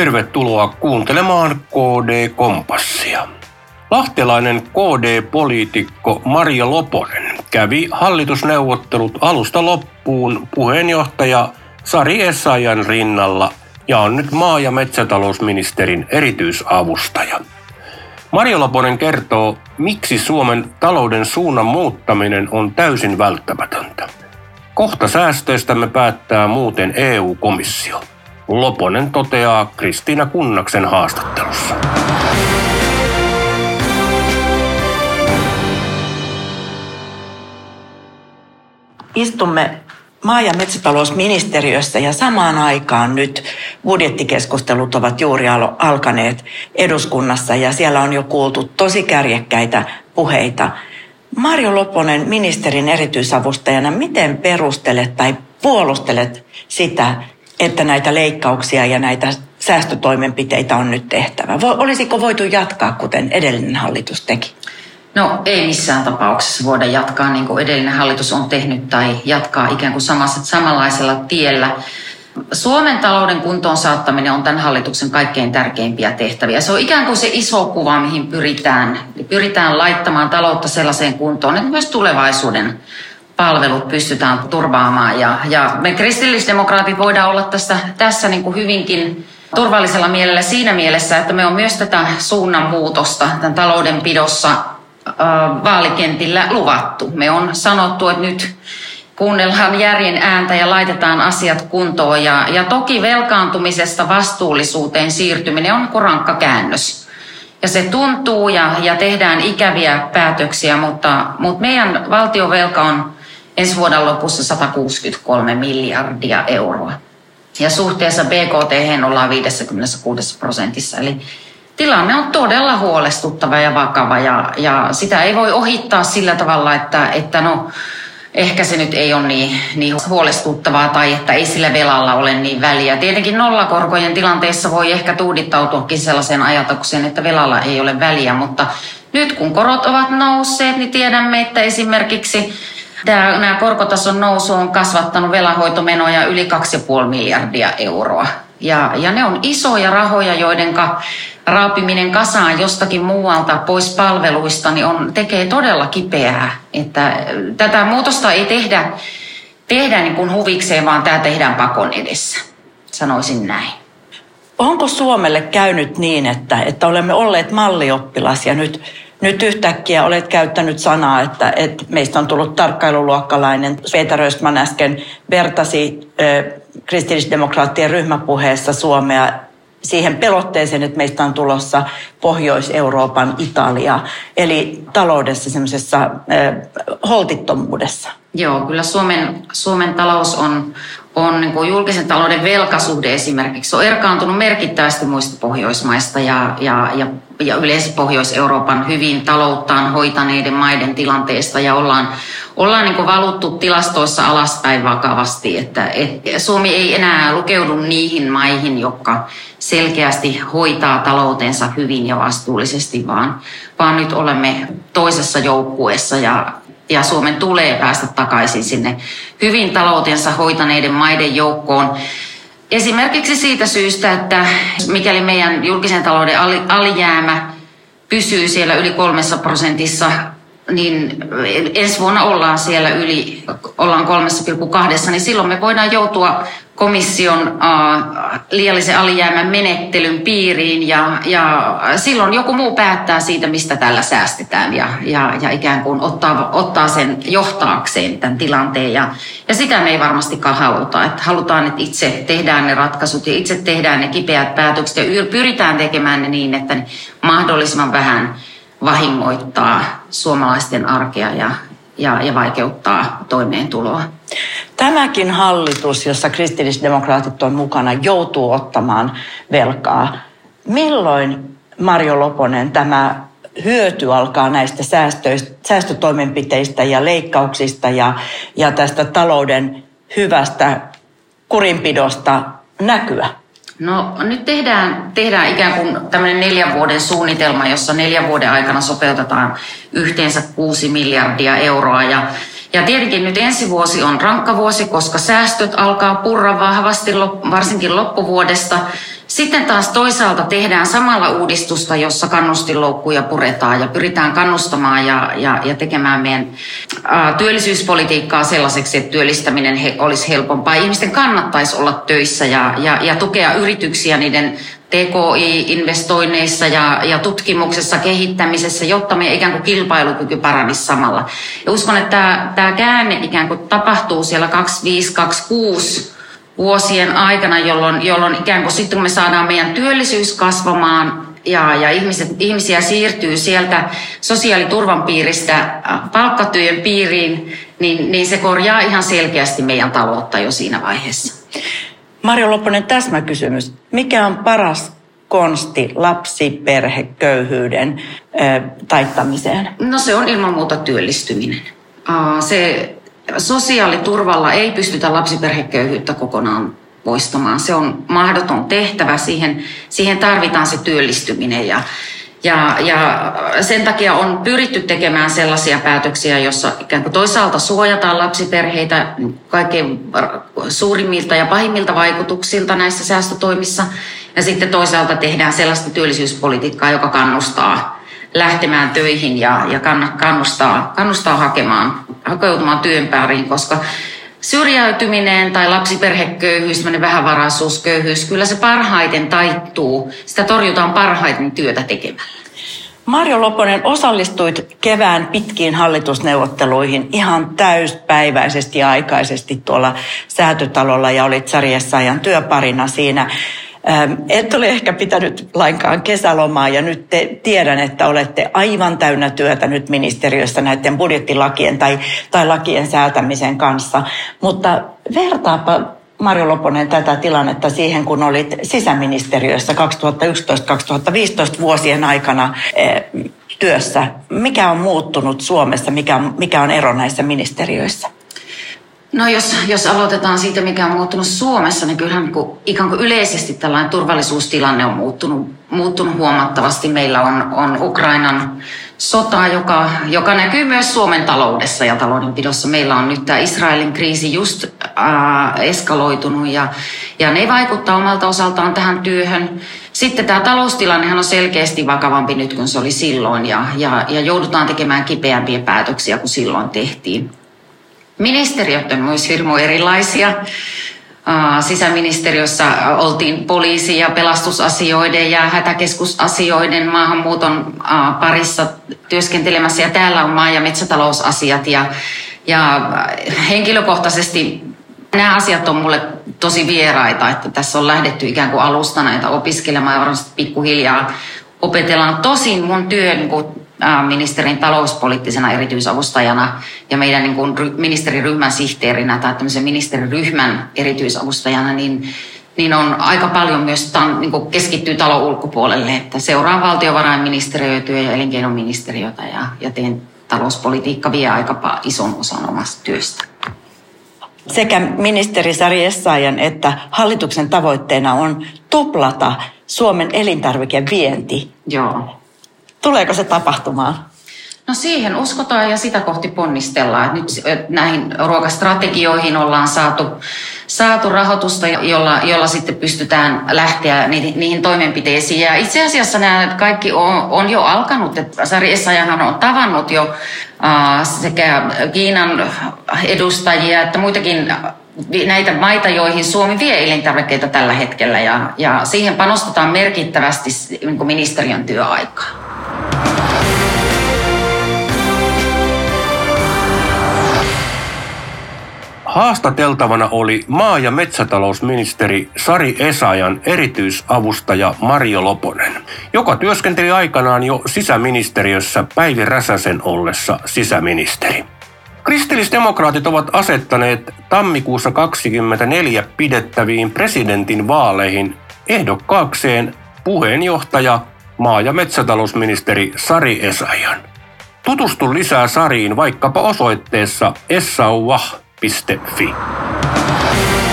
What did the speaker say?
Tervetuloa kuuntelemaan KD Kompassia. Lahtelainen KD-poliitikko Maria Loponen kävi hallitusneuvottelut alusta loppuun puheenjohtaja Sari Essayan rinnalla ja on nyt maa- ja metsätalousministerin erityisavustaja. Maria Loponen kertoo, miksi Suomen talouden suunnan muuttaminen on täysin välttämätöntä. Kohta säästöistämme päättää muuten EU-komissio. Loponen toteaa Kristiina Kunnaksen haastattelussa. Istumme maa- ja metsätalousministeriössä ja samaan aikaan nyt budjettikeskustelut ovat juuri alkaneet eduskunnassa ja siellä on jo kuultu tosi kärjekkäitä puheita. Marjo Loponen ministerin erityisavustajana, miten perustelet tai puolustelet sitä, että näitä leikkauksia ja näitä säästötoimenpiteitä on nyt tehtävä? Olisiko voitu jatkaa, kuten edellinen hallitus teki? No ei missään tapauksessa voida jatkaa niin kuin edellinen hallitus on tehnyt tai jatkaa ikään kuin samassa, samanlaisella tiellä. Suomen talouden kuntoon saattaminen on tämän hallituksen kaikkein tärkeimpiä tehtäviä. Se on ikään kuin se iso kuva, mihin pyritään. Pyritään laittamaan taloutta sellaiseen kuntoon, että myös tulevaisuuden palvelut pystytään turvaamaan. Ja, ja me kristillisdemokraatit voidaan olla tässä, tässä niin kuin hyvinkin turvallisella mielellä siinä mielessä, että me on myös tätä suunnanmuutosta tämän taloudenpidossa vaalikentillä luvattu. Me on sanottu, että nyt kuunnellaan järjen ääntä ja laitetaan asiat kuntoon. Ja, ja toki velkaantumisesta vastuullisuuteen siirtyminen on korankka käännös. Ja se tuntuu ja, ja tehdään ikäviä päätöksiä, mutta, mutta meidän valtiovelka on ensi vuoden lopussa 163 miljardia euroa. Ja suhteessa BKT ollaan 56 prosentissa. Eli tilanne on todella huolestuttava ja vakava ja, ja sitä ei voi ohittaa sillä tavalla, että, että no, ehkä se nyt ei ole niin, niin huolestuttavaa tai että ei sillä velalla ole niin väliä. Tietenkin nollakorkojen tilanteessa voi ehkä tuudittautuakin sellaiseen ajatukseen, että velalla ei ole väliä, mutta nyt kun korot ovat nousseet, niin tiedämme, että esimerkiksi Tämä, nämä korkotason nousu on kasvattanut velanhoitomenoja yli 2,5 miljardia euroa. Ja, ja ne on isoja rahoja, joiden raapiminen kasaan jostakin muualta pois palveluista niin on, tekee todella kipeää. Että tätä muutosta ei tehdä, tehdä niin kuin huvikseen, vaan tämä tehdään pakon edessä. Sanoisin näin. Onko Suomelle käynyt niin, että, että olemme olleet mallioppilas ja nyt nyt yhtäkkiä olet käyttänyt sanaa, että, että meistä on tullut tarkkailuluokkalainen. Peter Östman äsken vertasi kristillisdemokraattien ryhmäpuheessa Suomea siihen pelotteeseen, että meistä on tulossa Pohjois-Euroopan Italia, eli taloudessa semmoisessa äh, holtittomuudessa. Joo, kyllä Suomen, Suomen talous on, on niin kuin julkisen talouden velkasuhde esimerkiksi on erkaantunut merkittävästi muista Pohjoismaista ja, ja, ja, ja yleensä Pohjois-Euroopan hyvin talouttaan hoitaneiden maiden tilanteesta ja ollaan, ollaan niin valuttu tilastoissa alaspäin vakavasti, että et, Suomi ei enää lukeudu niihin maihin, jotka selkeästi hoitaa taloutensa hyvin ja vastuullisesti, vaan, vaan nyt olemme toisessa joukkueessa ja, ja Suomen tulee päästä takaisin sinne hyvin taloutensa hoitaneiden maiden joukkoon. Esimerkiksi siitä syystä, että mikäli meidän julkisen talouden alijäämä pysyy siellä yli kolmessa prosentissa, niin ensi vuonna ollaan siellä yli, ollaan 3,2, niin silloin me voidaan joutua komission uh, liiallisen alijäämän menettelyn piiriin ja, ja silloin joku muu päättää siitä, mistä tällä säästetään ja, ja, ja ikään kuin ottaa, ottaa sen johtaakseen tämän tilanteen ja, ja sitä me ei varmastikaan haluta. Että halutaan, että itse tehdään ne ratkaisut ja itse tehdään ne kipeät päätökset ja pyritään tekemään ne niin, että ne mahdollisimman vähän vahingoittaa suomalaisten arkea ja, ja, ja vaikeuttaa toimeentuloa. Tämäkin hallitus, jossa kristillisdemokraatit on mukana, joutuu ottamaan velkaa. Milloin, Marjo Loponen, tämä hyöty alkaa näistä säästöistä, säästötoimenpiteistä ja leikkauksista ja, ja tästä talouden hyvästä kurinpidosta näkyä? No nyt tehdään, tehdään ikään kuin tämmöinen neljän vuoden suunnitelma, jossa neljän vuoden aikana sopeutetaan yhteensä kuusi miljardia euroa. Ja Ja tietenkin nyt ensi vuosi on rankka vuosi, koska säästöt alkaa purra vahvasti, varsinkin loppuvuodesta. Sitten taas toisaalta tehdään samalla uudistusta, jossa kannustinloukkuja puretaan ja pyritään kannustamaan ja, ja, ja tekemään meidän ä, työllisyyspolitiikkaa sellaiseksi, että työllistäminen he, olisi helpompaa. Ihmisten kannattaisi olla töissä ja, ja, ja tukea yrityksiä niiden TKI-investoinneissa ja, ja tutkimuksessa, kehittämisessä, jotta meidän ikään kuin kilpailukyky paranisi samalla. Ja uskon, että tämä, tämä käänne ikään kuin tapahtuu siellä 25-26 vuosien aikana, jolloin, jolloin ikään kuin sitten kun me saadaan meidän työllisyys kasvamaan ja, ja ihmiset, ihmisiä siirtyy sieltä sosiaaliturvan piiristä äh, palkkatyön piiriin, niin, niin se korjaa ihan selkeästi meidän taloutta jo siinä vaiheessa. Marjo Lopponen, täsmäkysymys. Mikä on paras konsti lapsiperheköyhyyden ö, taittamiseen? No se on ilman muuta työllistyminen. Se sosiaaliturvalla ei pystytä lapsiperheköyhyyttä kokonaan poistamaan. Se on mahdoton tehtävä. Siihen, siihen tarvitaan se työllistyminen ja, ja, ja sen takia on pyritty tekemään sellaisia päätöksiä, jossa ikään kuin toisaalta suojataan lapsiperheitä kaikkein suurimmilta ja pahimmilta vaikutuksilta näissä säästötoimissa. Ja sitten toisaalta tehdään sellaista työllisyyspolitiikkaa, joka kannustaa lähtemään töihin ja, ja kannustaa, kannustaa hakemaan, hakeutumaan työn pääriin, koska syrjäytyminen tai lapsiperheköyhyys, vähävaraisuus, köyhyys, kyllä se parhaiten taittuu. Sitä torjutaan parhaiten työtä tekemällä. Marjo Loponen, osallistuit kevään pitkiin hallitusneuvotteluihin ihan täyspäiväisesti ja aikaisesti tuolla säätötalolla ja olit Sari Essayan työparina siinä. Et ole ehkä pitänyt lainkaan kesälomaa ja nyt te, tiedän, että olette aivan täynnä työtä nyt ministeriössä näiden budjettilakien tai, tai lakien säätämisen kanssa. Mutta vertaapa Marjo Loponen tätä tilannetta siihen, kun olit sisäministeriössä 2011-2015 vuosien aikana työssä. Mikä on muuttunut Suomessa? Mikä, mikä on ero näissä ministeriöissä? No jos, jos aloitetaan siitä, mikä on muuttunut Suomessa, niin kyllähän niin kuin, ikään kuin yleisesti tällainen turvallisuustilanne on muuttunut, muuttunut huomattavasti. Meillä on, on Ukrainan sota, joka, joka näkyy myös Suomen taloudessa ja taloudenpidossa. Meillä on nyt tämä Israelin kriisi just ää, eskaloitunut ja, ja ne vaikuttaa omalta osaltaan tähän työhön. Sitten tämä taloustilannehan on selkeästi vakavampi nyt kuin se oli silloin ja, ja, ja joudutaan tekemään kipeämpiä päätöksiä kuin silloin tehtiin. Ministeriöt on myös hirmu erilaisia. Sisäministeriössä oltiin poliisi- ja pelastusasioiden ja hätäkeskusasioiden maahanmuuton parissa työskentelemässä ja täällä on maa- ja metsätalousasiat ja, ja henkilökohtaisesti nämä asiat on mulle tosi vieraita, että tässä on lähdetty ikään kuin alusta näitä opiskelemaan ja varmasti pikkuhiljaa opetellaan. Tosin mun työ kuin ministerin talouspoliittisena erityisavustajana ja meidän niin kuin ministeriryhmän sihteerinä tai tämmöisen ministeriryhmän erityisavustajana, niin, niin on aika paljon myös tämän, niin kuin keskittyy talon ulkopuolelle, että seuraan valtiovarainministeriötä ja elinkeinoministeriötä ja, ja teen talouspolitiikka vie aika ison osan omasta työstä. Sekä ministeri Sari Essayan että hallituksen tavoitteena on tuplata Suomen elintarvikevienti. Joo. Tuleeko se tapahtumaan? No siihen uskotaan ja sitä kohti ponnistellaan. Nyt näihin ruokastrategioihin ollaan saatu, saatu rahoitusta, jolla, jolla sitten pystytään lähteä niihin, niihin toimenpiteisiin. Ja itse asiassa nämä kaikki on, on jo alkanut. Sari Essayahan on tavannut jo uh, sekä Kiinan edustajia että muitakin näitä maita, joihin Suomi vie elintarvikkeita tällä hetkellä. Ja, ja siihen panostetaan merkittävästi niin ministeriön työaikaa. Haastateltavana oli maa- ja metsätalousministeri Sari Esajan erityisavustaja Mario Loponen, joka työskenteli aikanaan jo sisäministeriössä Päivi Räsäsen ollessa sisäministeri. Kristillisdemokraatit ovat asettaneet tammikuussa 2024 pidettäviin presidentin vaaleihin ehdokkaakseen puheenjohtaja maa- ja metsätalousministeri Sari Esajan. Tutustu lisää Sariin vaikkapa osoitteessa be step feet.